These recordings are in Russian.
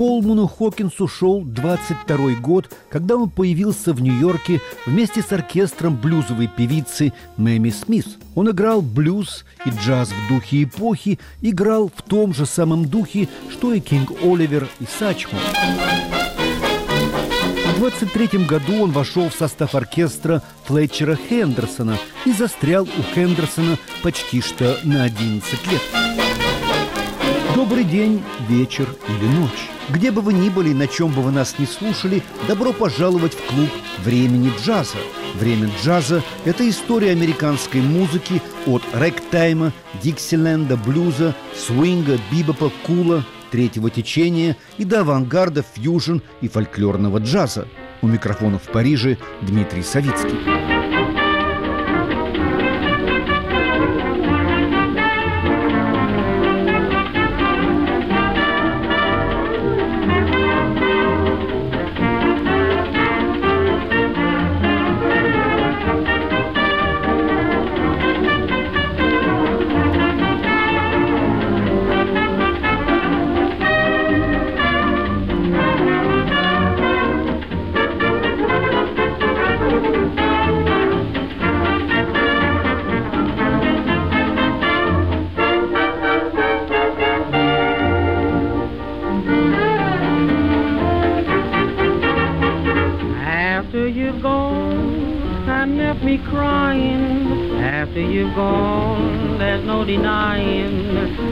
Колману Хокинсу шел 22 год, когда он появился в Нью-Йорке вместе с оркестром блюзовой певицы Мэми Смит. Он играл блюз и джаз в духе эпохи, играл в том же самом духе, что и Кинг Оливер и Сачмо. В 23 году он вошел в состав оркестра Флетчера Хендерсона и застрял у Хендерсона почти что на 11 лет. Добрый день, вечер или ночь. Где бы вы ни были, на чем бы вы нас не слушали, добро пожаловать в клуб «Времени джаза». «Время джаза» — это история американской музыки от рэг-тайма, диксиленда, блюза, свинга, бибопа, кула, третьего течения и до авангарда, фьюжн и фольклорного джаза. У микрофона в Париже Дмитрий Савицкий.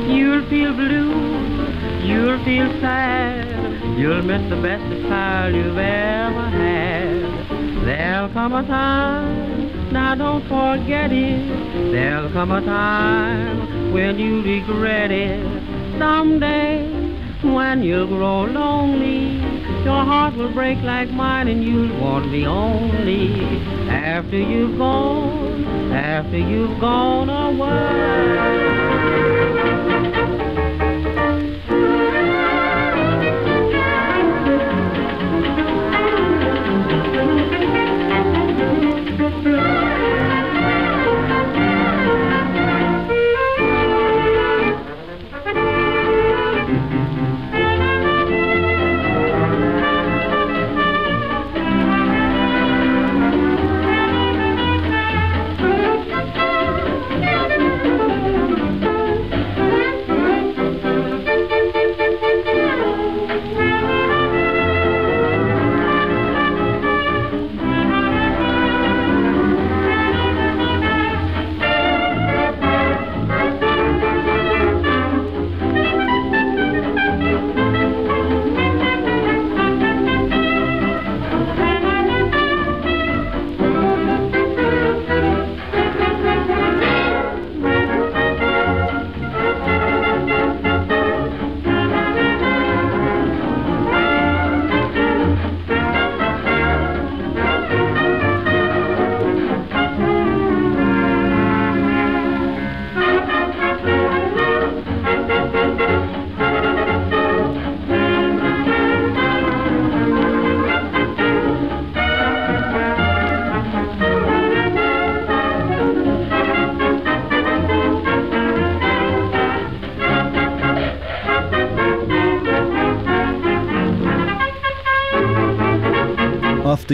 You'll feel blue, you'll feel sad, you'll miss the best child you've ever had. There'll come a time, now don't forget it. There'll come a time when you regret it. Someday, when you'll grow lonely, your heart will break like mine and you'll want me only after you've gone, after you've gone away.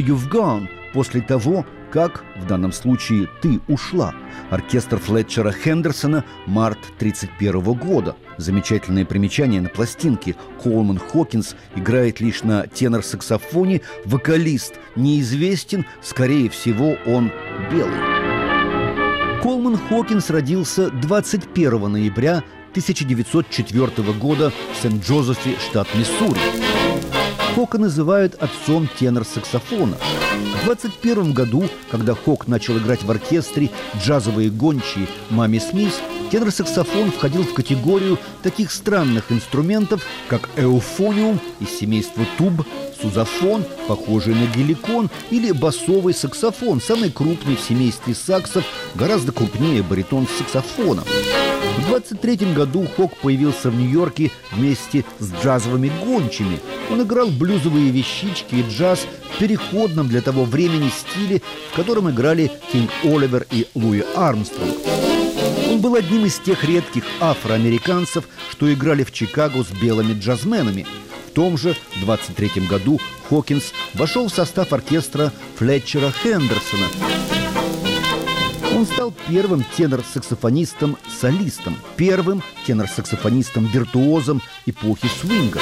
You've Gone после того, как, в данном случае, ты ушла. Оркестр Флетчера Хендерсона, март 1931 года. Замечательное примечание на пластинке. Колман Хокинс играет лишь на тенор-саксофоне. Вокалист неизвестен, скорее всего, он белый. Колман Хокинс родился 21 ноября 1904 года в Сент-Джозефе, штат Миссури. Хока называют отцом тенор-саксофона. В 21 году, когда Хок начал играть в оркестре джазовые гончие «Мами Смис», тенор-саксофон входил в категорию таких странных инструментов, как эуфониум из семейства туб, сузофон, похожий на геликон, или басовый саксофон, самый крупный в семействе саксов, гораздо крупнее баритон с саксофоном. В 23 году Хок появился в Нью-Йорке вместе с джазовыми гончими. Он играл блюзовые вещички и джаз в переходном для того времени стиле, в котором играли Кинг Оливер и Луи Армстронг. Был одним из тех редких афроамериканцев, что играли в Чикаго с белыми джазменами. В том же 23 году Хокинс вошел в состав оркестра Флетчера Хендерсона. Он стал первым тенор-саксофонистом-солистом, первым тенор-саксофонистом-виртуозом эпохи свинга.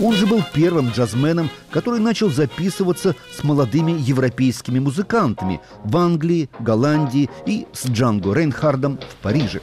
Он же был первым джазменом, который начал записываться с молодыми европейскими музыкантами в Англии, Голландии и с Джанго Рейнхардом в Париже.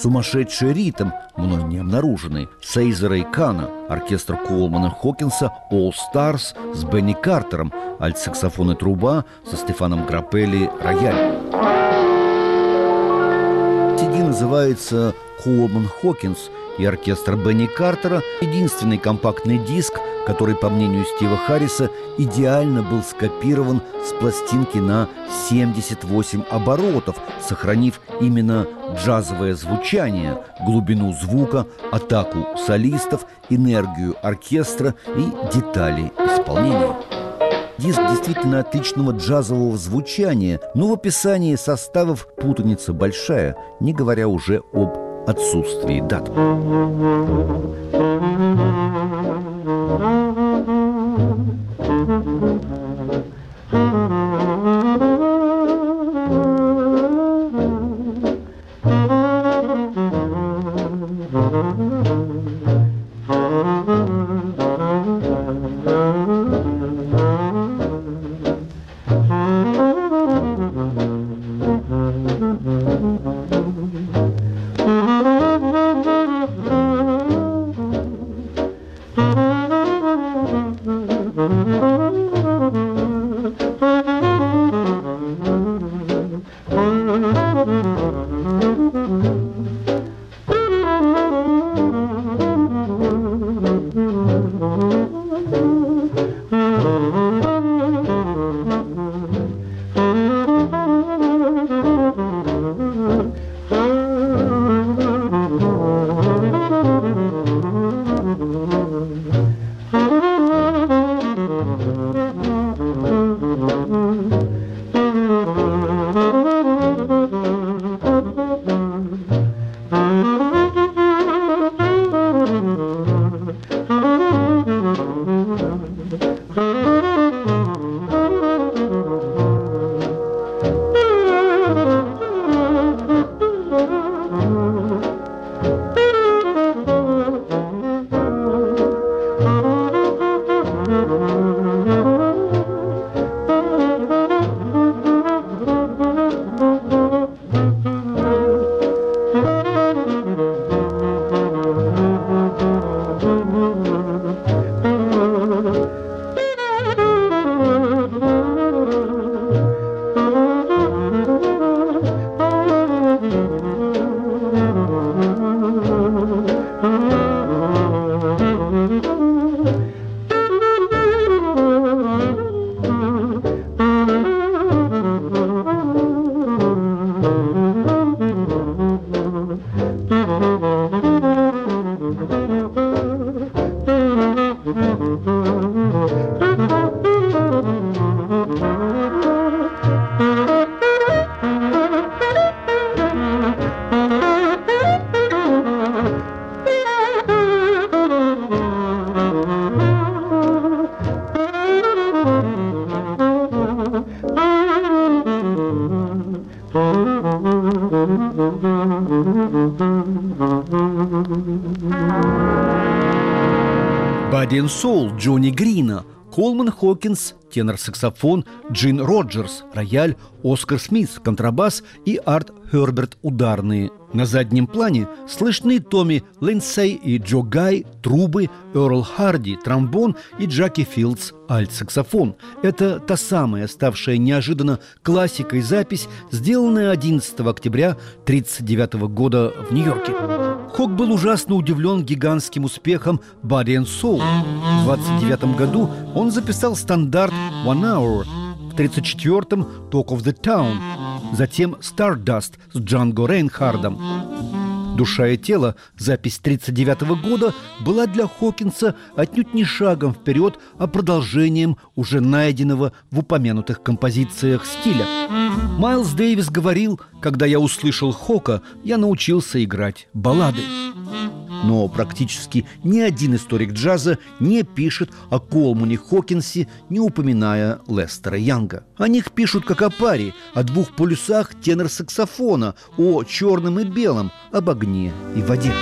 Сумасшедший ритм, мной не обнаруженный, Сейзера и Кана, оркестр Колмана Хокинса All Stars с Бенни Картером, альт-саксофон и труба со Стефаном Грапелли рояль. CD называется Колман Хокинс и оркестр Бенни Картера – единственный компактный диск, который, по мнению Стива Харриса, идеально был скопирован с пластинки на 78 оборотов, сохранив именно джазовое звучание, глубину звука, атаку солистов, энергию оркестра и детали исполнения. Диск действительно отличного джазового звучания, но в описании составов путаница большая, не говоря уже об отсутствии дат. Соул Джонни Грина, Колман Хокинс, тенор-саксофон, Джин Роджерс, рояль, Оскар Смит, контрабас и Арт Херберт ударные. На заднем плане слышны Томми Линдсей и Джо Гай, трубы, Эрл Харди, тромбон и Джаки Филдс, альт-саксофон. Это та самая, ставшая неожиданно классикой запись, сделанная 11 октября 1939 года в Нью-Йорке. Хок был ужасно удивлен гигантским успехом Body and Soul. В 29 году он записал стандарт One Hour, в 34-м Talk of the Town, затем Stardust с Джанго Рейнхардом. «Душа и тело», запись 1939 года, была для Хокинса отнюдь не шагом вперед, а продолжением уже найденного в упомянутых композициях стиля. Майлз Дэвис говорил, когда я услышал Хока, я научился играть баллады. Но практически ни один историк джаза не пишет о Колмуне Хокинсе, не упоминая Лестера Янга. О них пишут как о паре, о двух полюсах тенор-саксофона, о черном и белом, об огне и воде.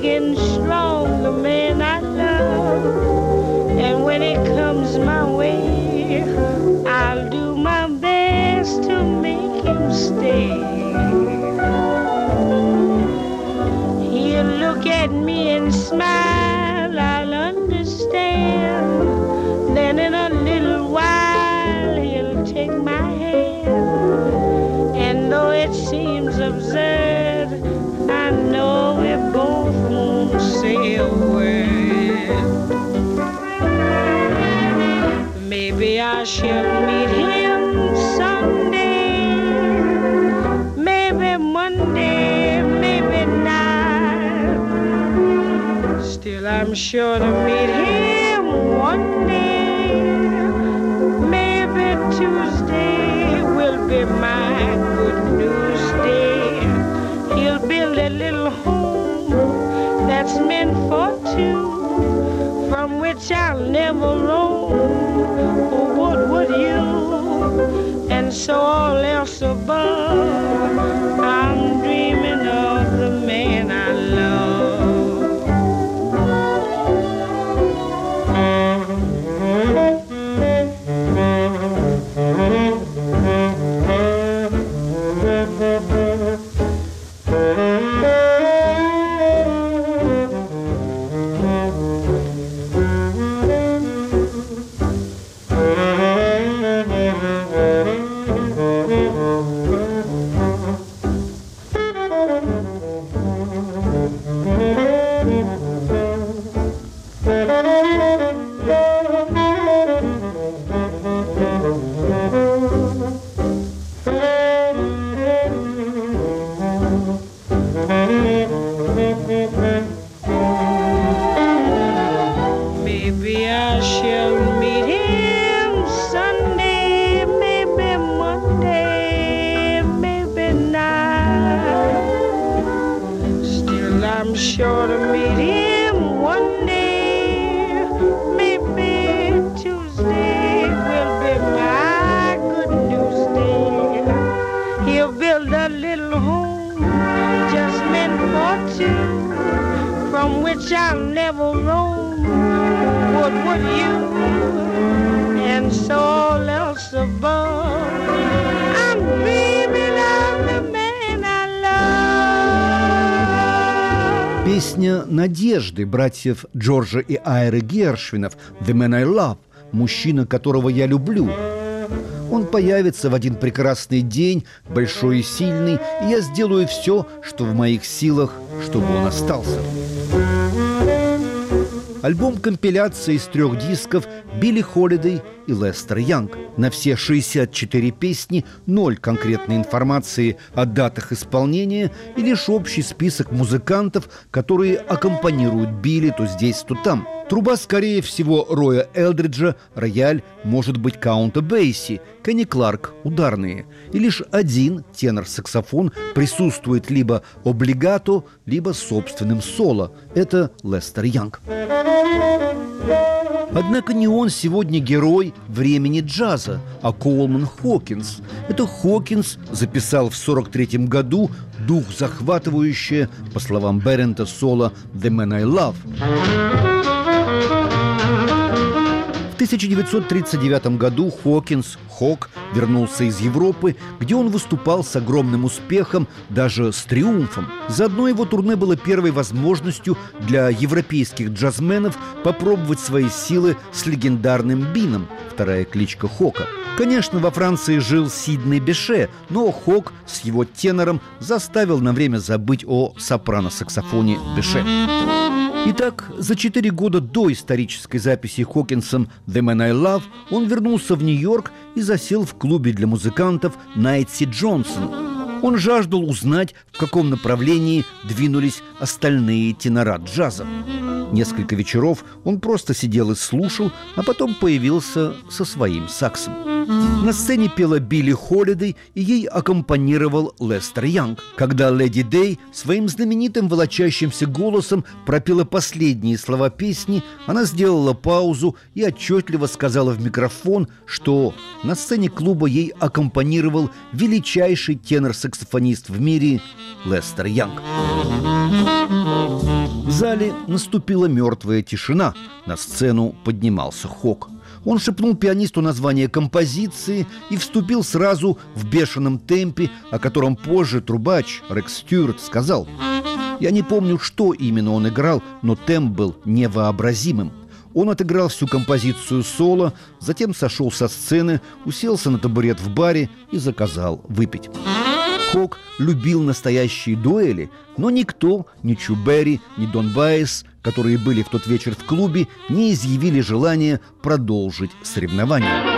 Big and strong, the man I love. And when it comes my way, I'll do my best to make him stay. He'll look at me and smile, I shall meet him someday. Maybe Monday, maybe not. Still, I'm sure to meet him And so all else gonna meet him one day. Maybe Tuesday will be my good news day. He'll build a little home just meant for two, from which I'll never roam. What would you? And so. Песня «Надежды» братьев Джорджа и Айры Гершвинов «The Man I Love» – «Мужчина, которого я люблю». Он появится в один прекрасный день, большой и сильный, и я сделаю все, что в моих силах, чтобы он остался. Альбом компиляции из трех дисков Билли Холидей и Лестер Янг. На все 64 песни ноль конкретной информации о датах исполнения и лишь общий список музыкантов, которые аккомпанируют Билли то здесь, то там. Труба, скорее всего, Роя Элдриджа, рояль, может быть, Каунта Бейси, Кенни Кларк, ударные. И лишь один тенор-саксофон присутствует либо облигато, либо собственным соло. Это Лестер Янг. Однако не он сегодня герой времени джаза, а Коулман Хокинс. Это Хокинс записал в 43 году дух захватывающее, по словам Беррента, соло «The Man I Love». В 1939 году Хокинс, Хок, вернулся из Европы, где он выступал с огромным успехом, даже с триумфом. Заодно его турне было первой возможностью для европейских джазменов попробовать свои силы с легендарным Бином, вторая кличка Хока. Конечно, во Франции жил Сиднey Беше, но Хок с его тенором заставил на время забыть о сопрано-саксофоне Беше. Итак, за четыре года до исторической записи Хокинсом «The Man I Love» он вернулся в Нью-Йорк и засел в клубе для музыкантов Найтси Джонсон. Он жаждал узнать, в каком направлении двинулись остальные тенора джаза. Несколько вечеров он просто сидел и слушал, а потом появился со своим саксом. На сцене пела Билли Холидей, и ей аккомпанировал Лестер Янг. Когда Леди Дэй своим знаменитым волочащимся голосом пропела последние слова песни, она сделала паузу и отчетливо сказала в микрофон, что на сцене клуба ей аккомпанировал величайший тенор-саксофонист в мире Лестер Янг. В зале наступила мертвая тишина. На сцену поднимался Хок. Он шепнул пианисту название композиции и вступил сразу в бешеном темпе, о котором позже трубач Рекс Стюарт сказал. Я не помню, что именно он играл, но темп был невообразимым. Он отыграл всю композицию соло, затем сошел со сцены, уселся на табурет в баре и заказал выпить. Хок любил настоящие дуэли, но никто, ни Чуберри, ни Дон Байес, которые были в тот вечер в клубе, не изъявили желания продолжить соревнования.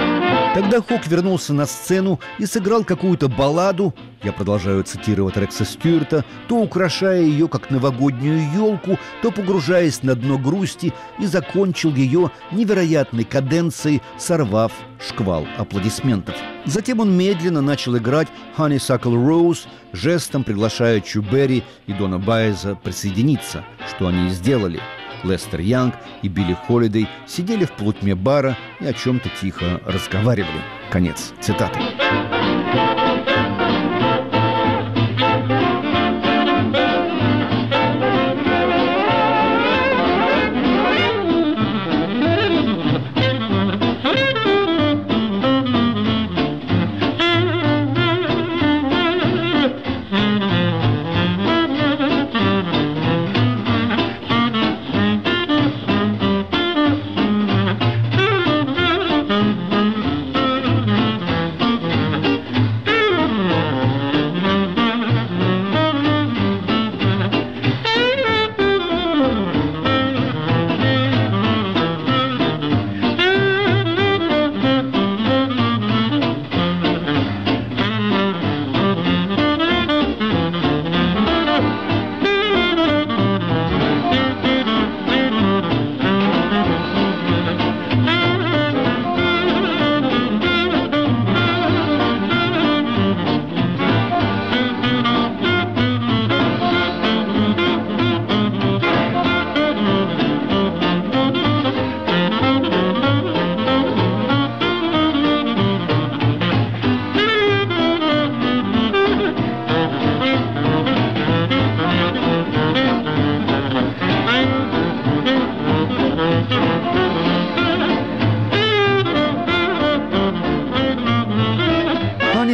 Тогда Хок вернулся на сцену и сыграл какую-то балладу, я продолжаю цитировать Рекса Стюарта, то украшая ее как новогоднюю елку, то погружаясь на дно грусти и закончил ее невероятной каденцией, сорвав шквал аплодисментов. Затем он медленно начал играть «Honeysuckle Rose», жестом приглашая Чуберри и Дона Байеза присоединиться, что они и сделали – Лестер Янг и Билли Холидей сидели в полутьме бара и о чем-то тихо разговаривали. Конец цитаты.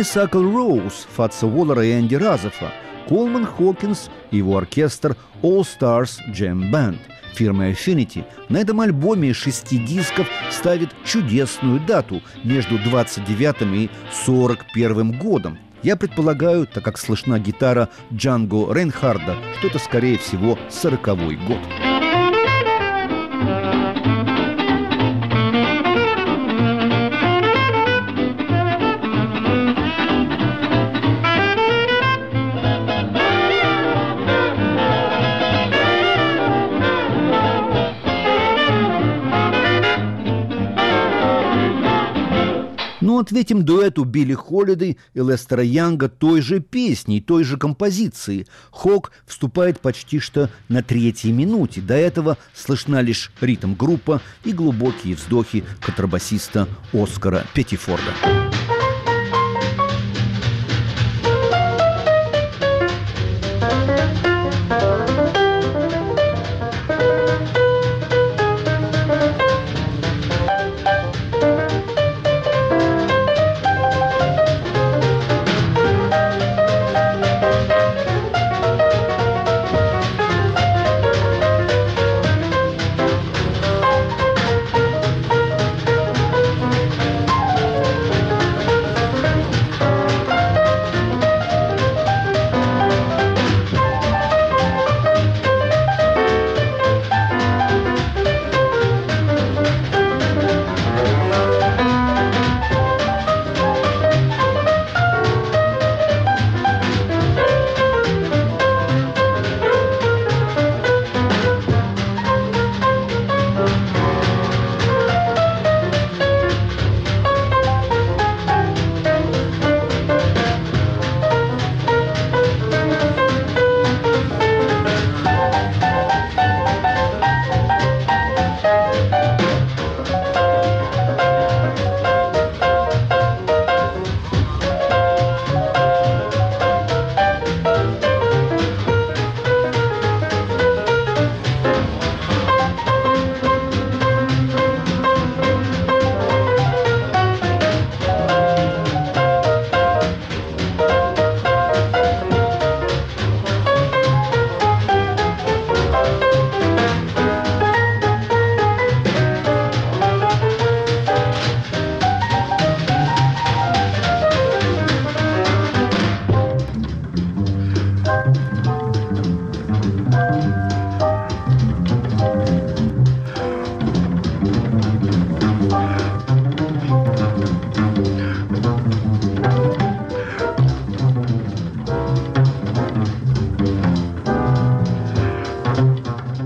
Honeysuckle Rose Фатса Уоллера и Энди Разофа, Колман Хокинс и его оркестр All Stars Jam Band – Фирма Affinity на этом альбоме из шести дисков ставит чудесную дату между 29 и 41 годом. Я предполагаю, так как слышна гитара Джанго Рейнхарда, что это, скорее всего, 40-й год. Ответим дуэту Билли Холлидей и Лестера Янга той же песней, той же композиции. Хок вступает почти что на третьей минуте. До этого слышна лишь ритм группа и глубокие вздохи контрабасиста Оскара Петтифорда.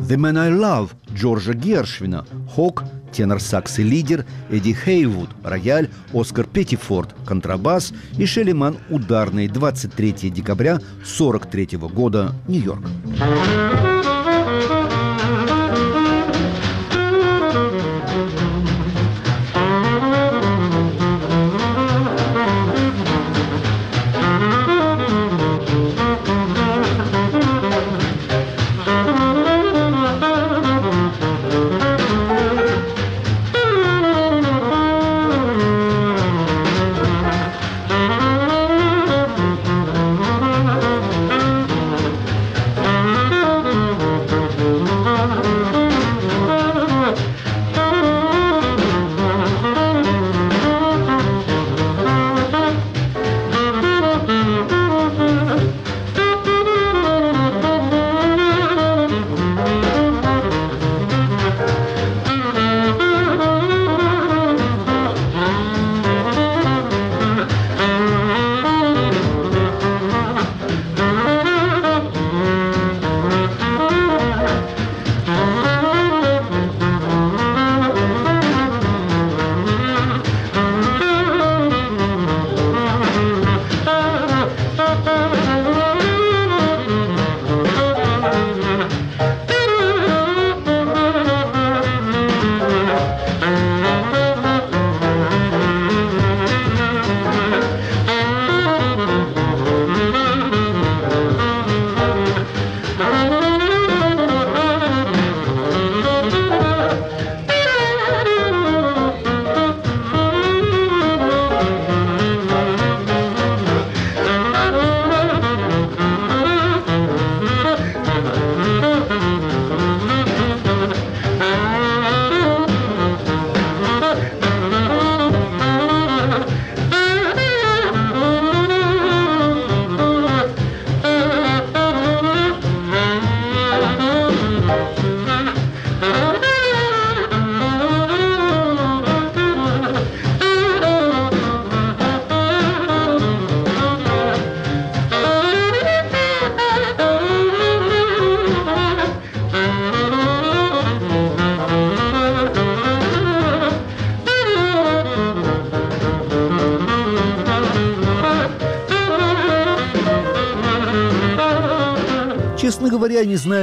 «The Man I Love» Джорджа Гершвина, «Хок» тенор-сакс и лидер, Эдди Хейвуд, рояль, Оскар Петтифорд, контрабас и Шелеман ударный 23 декабря 43 года, Нью-Йорк.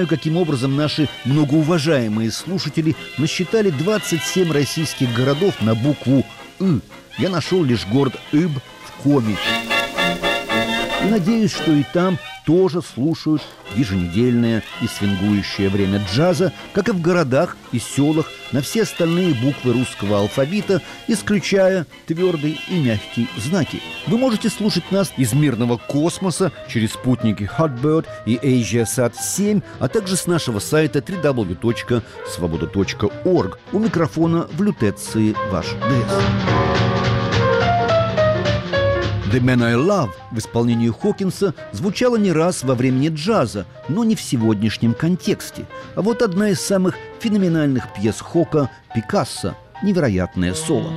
Каким образом наши многоуважаемые слушатели насчитали 27 российских городов на букву «ы». Я нашел лишь город Иб в Коми. И надеюсь, что и там тоже слушают еженедельное и свингующее время джаза, как и в городах и селах на все остальные буквы русского алфавита, исключая твердый и мягкий знаки. Вы можете слушать нас из мирного космоса через спутники Hotbird и AsiaSat 7, а также с нашего сайта www.svoboda.org. У микрофона в лютеции ваш ДС. «The Man I Love» в исполнении Хокинса звучала не раз во времени джаза, но не в сегодняшнем контексте. А вот одна из самых феноменальных пьес Хока «Пикассо» – «Невероятное соло».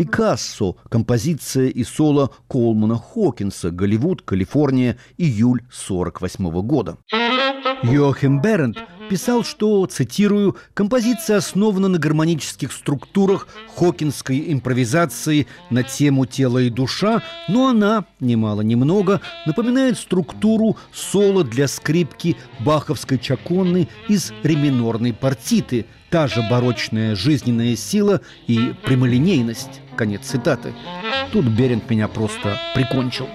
Пикассо, композиция и соло Колмана Хокинса, Голливуд, Калифорния, июль 48 года. Йохим Берент писал, что, цитирую, «композиция основана на гармонических структурах хокинской импровизации на тему тела и душа, но она, немало немного, напоминает структуру соло для скрипки баховской чаконны из реминорной партиты, та же барочная жизненная сила и прямолинейность». Конец цитаты. Тут Беринг меня просто прикончил.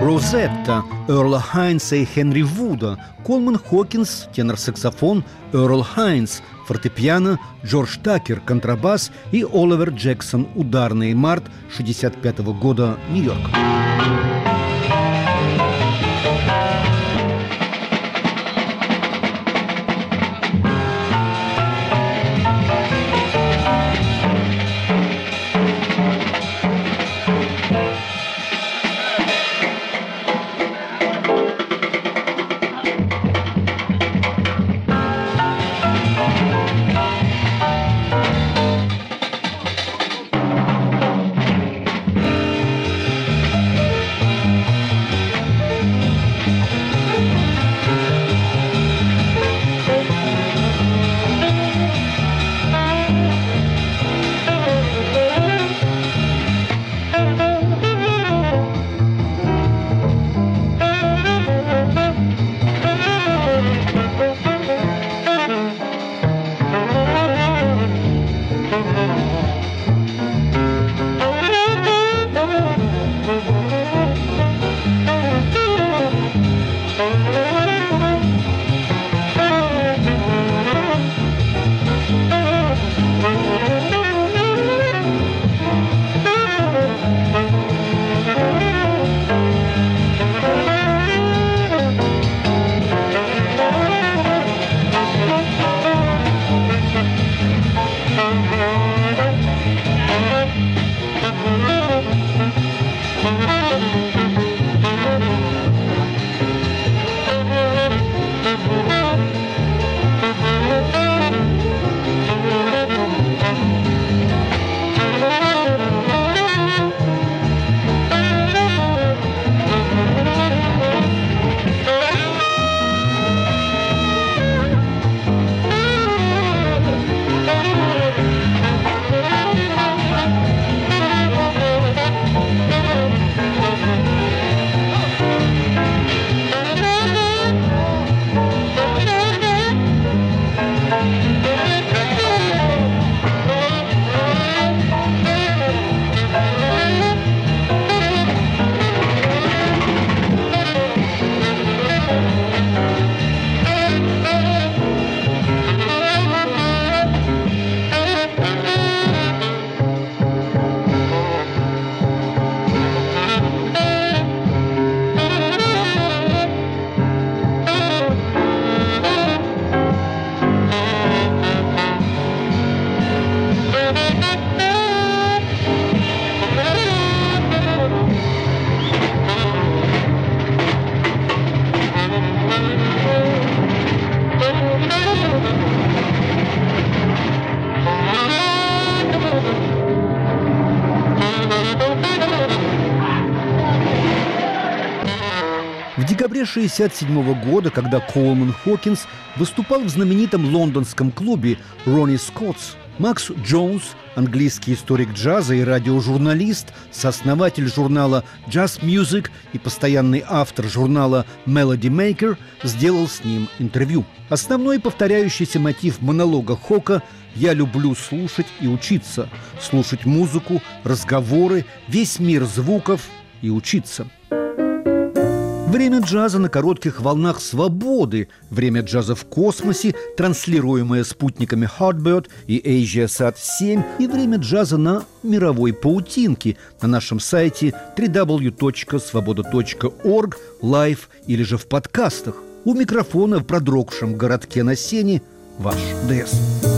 Розетта Эрла Хайнса и Хенри Вуда, Колман Хокинс, тенор-саксофон, Эрл Хайнс, фортепиано, Джордж Такер, контрабас и Оливер Джексон, ударный март 65 года, Нью-Йорк. Декабре 1967 года, когда Колман Хокинс выступал в знаменитом лондонском клубе «Ронни Скоттс», Макс Джонс, английский историк джаза и радиожурналист, сооснователь журнала Jazz Music и постоянный автор журнала Melody Maker, сделал с ним интервью. Основной повторяющийся мотив монолога Хока «Я люблю слушать и учиться», слушать музыку, разговоры, весь мир звуков и учиться – Время джаза на коротких волнах свободы, время джаза в космосе, транслируемое спутниками Hot Bird и AsiaSat-7, и время джаза на мировой паутинке на нашем сайте www.svoboda.org, live или же в подкастах. У микрофона в продрогшем городке на Сене ваш ДС.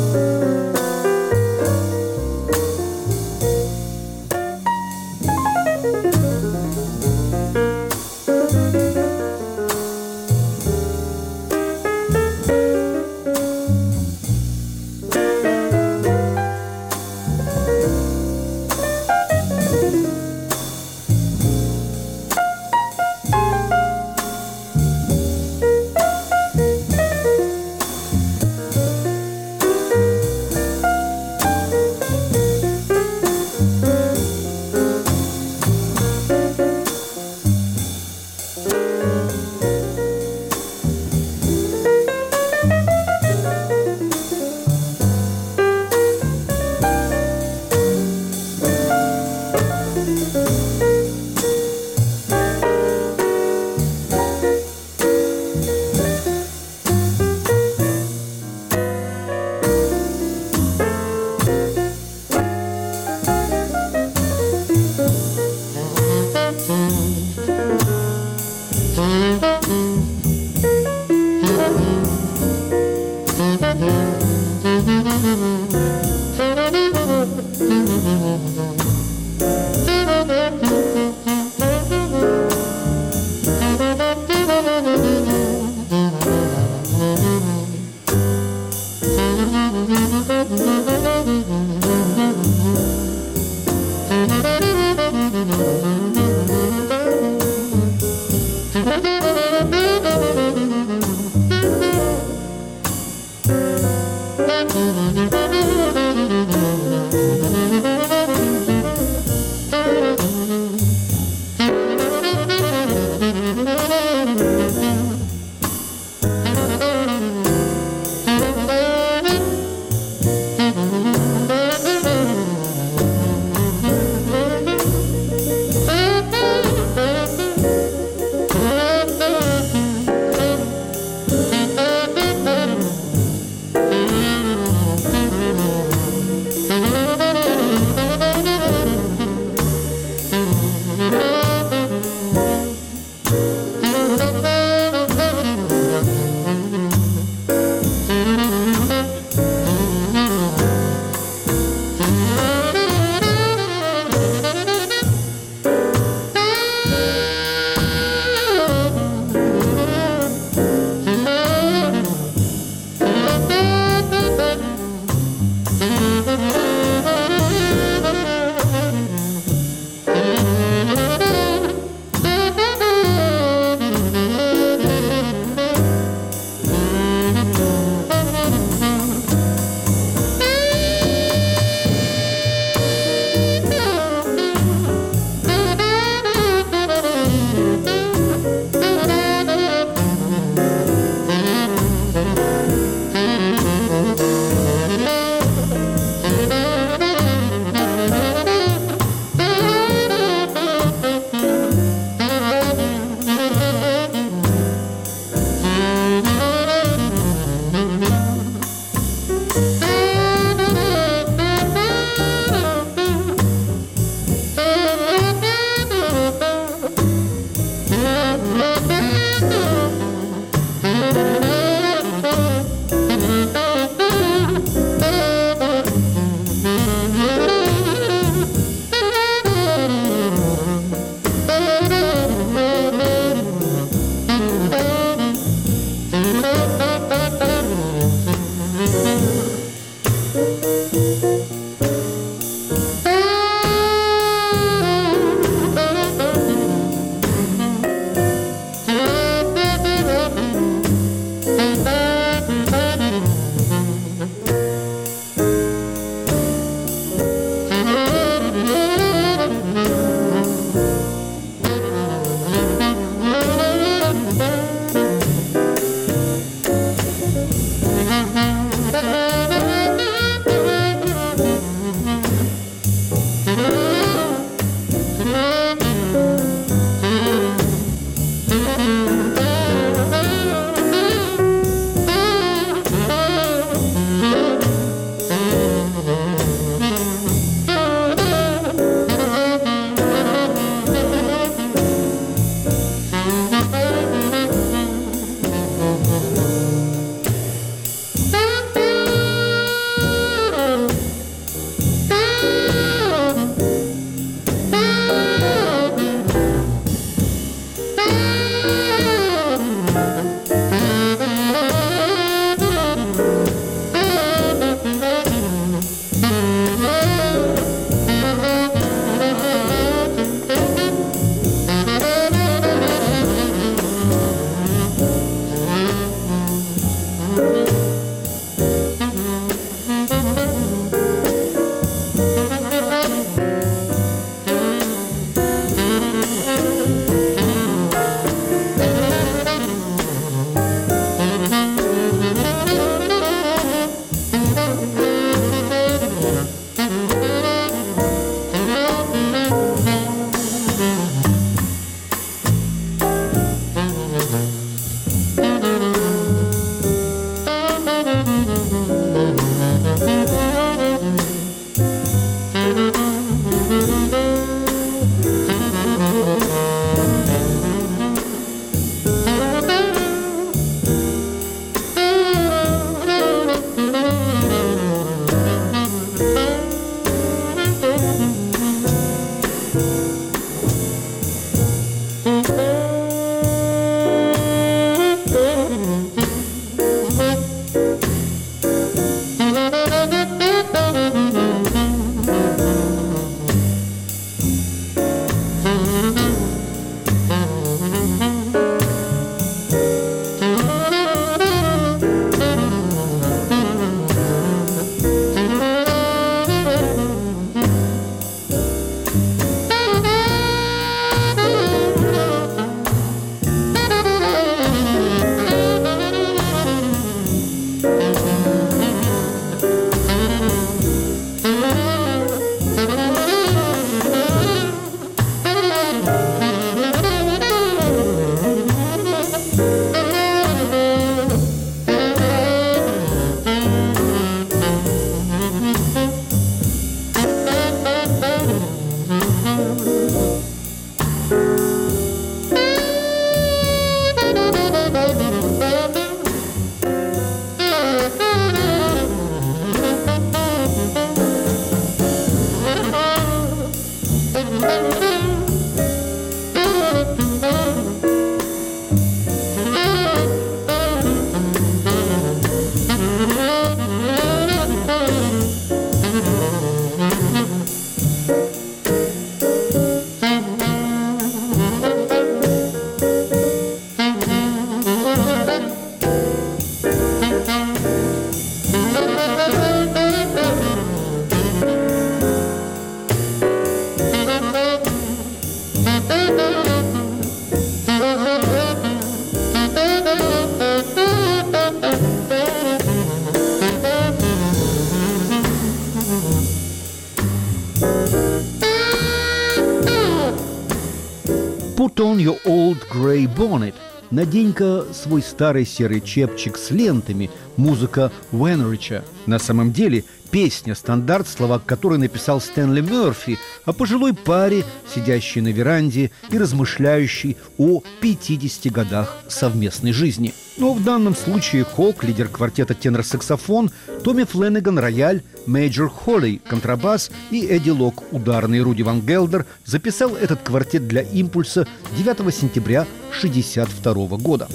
Надень-ка свой старый серый чепчик с лентами. Музыка Уэнрича. На самом деле песня «Стандарт», слова которой написал Стэнли Мерфи, о пожилой паре, сидящей на веранде и размышляющей о 50 годах совместной жизни. Но в данном случае Хок, лидер квартета тенор-саксофон, Томми Фленнеган – рояль, Мейджор Холли – контрабас и Эдди Лок – ударные. Руди Ван Гелдер записал этот квартет для «Импульса» 9 сентября 1962 года.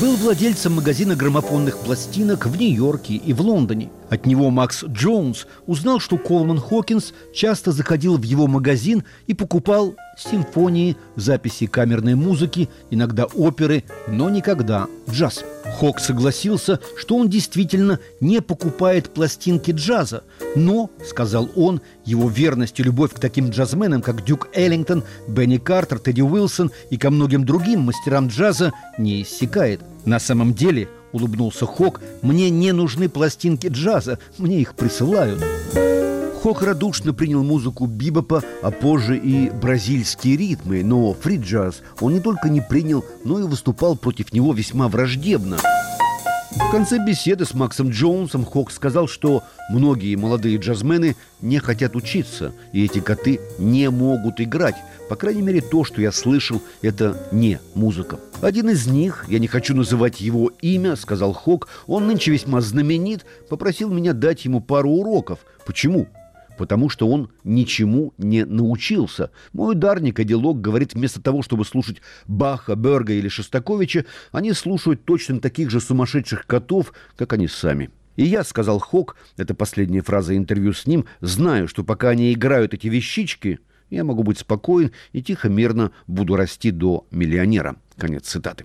Был владельцем магазина граммофонных пластинок в Нью-Йорке и в Лондоне. От него Макс Джонс узнал, что Колман Хокинс часто заходил в его магазин и покупал симфонии, записи камерной музыки, иногда оперы, но никогда джаз. Хок согласился, что он действительно не покупает пластинки джаза, но, сказал он, его верность и любовь к таким джазменам, как Дюк Эллингтон, Бенни Картер, Тедди Уилсон и ко многим другим мастерам джаза не иссякает. На самом деле, улыбнулся Хок, мне не нужны пластинки джаза, мне их присылают. Хок радушно принял музыку бибопа, а позже и бразильские ритмы, но фри-джаз он не только не принял, но и выступал против него весьма враждебно. В конце беседы с Максом Джонсом Хок сказал, что многие молодые джазмены не хотят учиться, и эти коты не могут играть. По крайней мере, то, что я слышал, это не музыка. Один из них, я не хочу называть его имя, сказал Хок, он нынче весьма знаменит, попросил меня дать ему пару уроков. Почему? Потому что он ничему не научился. Мой ударник Эдди говорит, вместо того, чтобы слушать Баха, Берга или Шостаковича, они слушают точно таких же сумасшедших котов, как они сами. И я, сказал Хок, это последняя фраза интервью с ним, знаю, что пока они играют эти вещички, я могу быть спокоен и тихо, мирно буду расти до миллионера. Конец цитаты.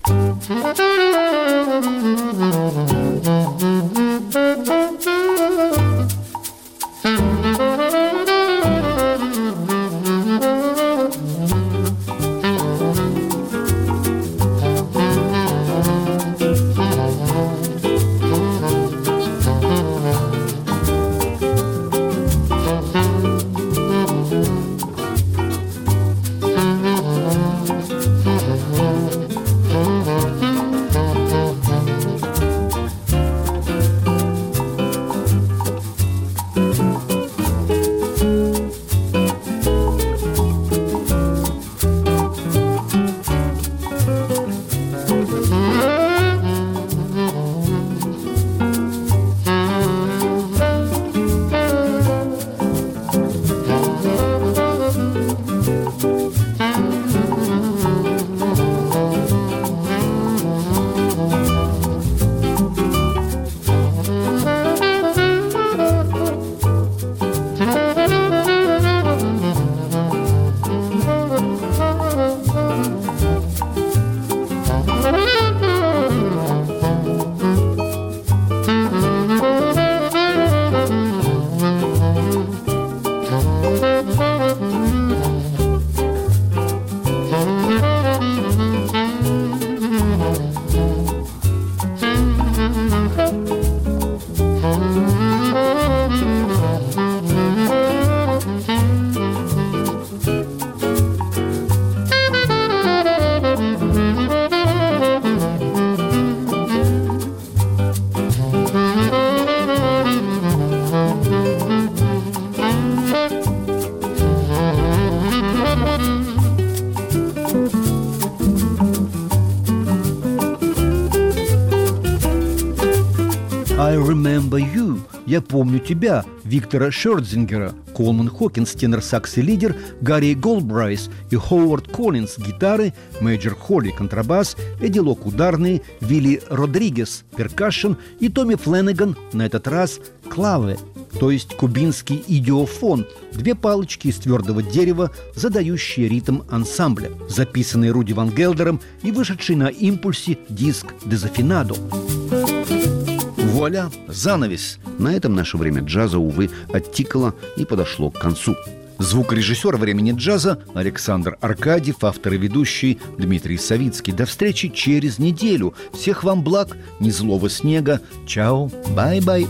Я помню тебя, Виктора Шердзингера, Колман Хокинс, тенор-сакс и лидер, Гарри Голбрайс и Ховард Коллинз гитары, Мейджор Холли контрабас, Эдди Лок ударные, Вилли Родригес percussion и Томми Фленнеган на этот раз клавы, то есть кубинский идиофон, две палочки из твердого дерева, задающие ритм ансамбля, записанный Руди Ван Гелдером и вышедший на импульсе диск «Дезафинадо». Вуаля, занавес. На этом наше время джаза, увы, оттикало и подошло к концу. Звукорежиссер «Времени джаза» Александр Аркадьев, автор и ведущий Дмитрий Савицкий. До встречи через неделю. Всех вам благ, незлого снега. Чао, bye-bye.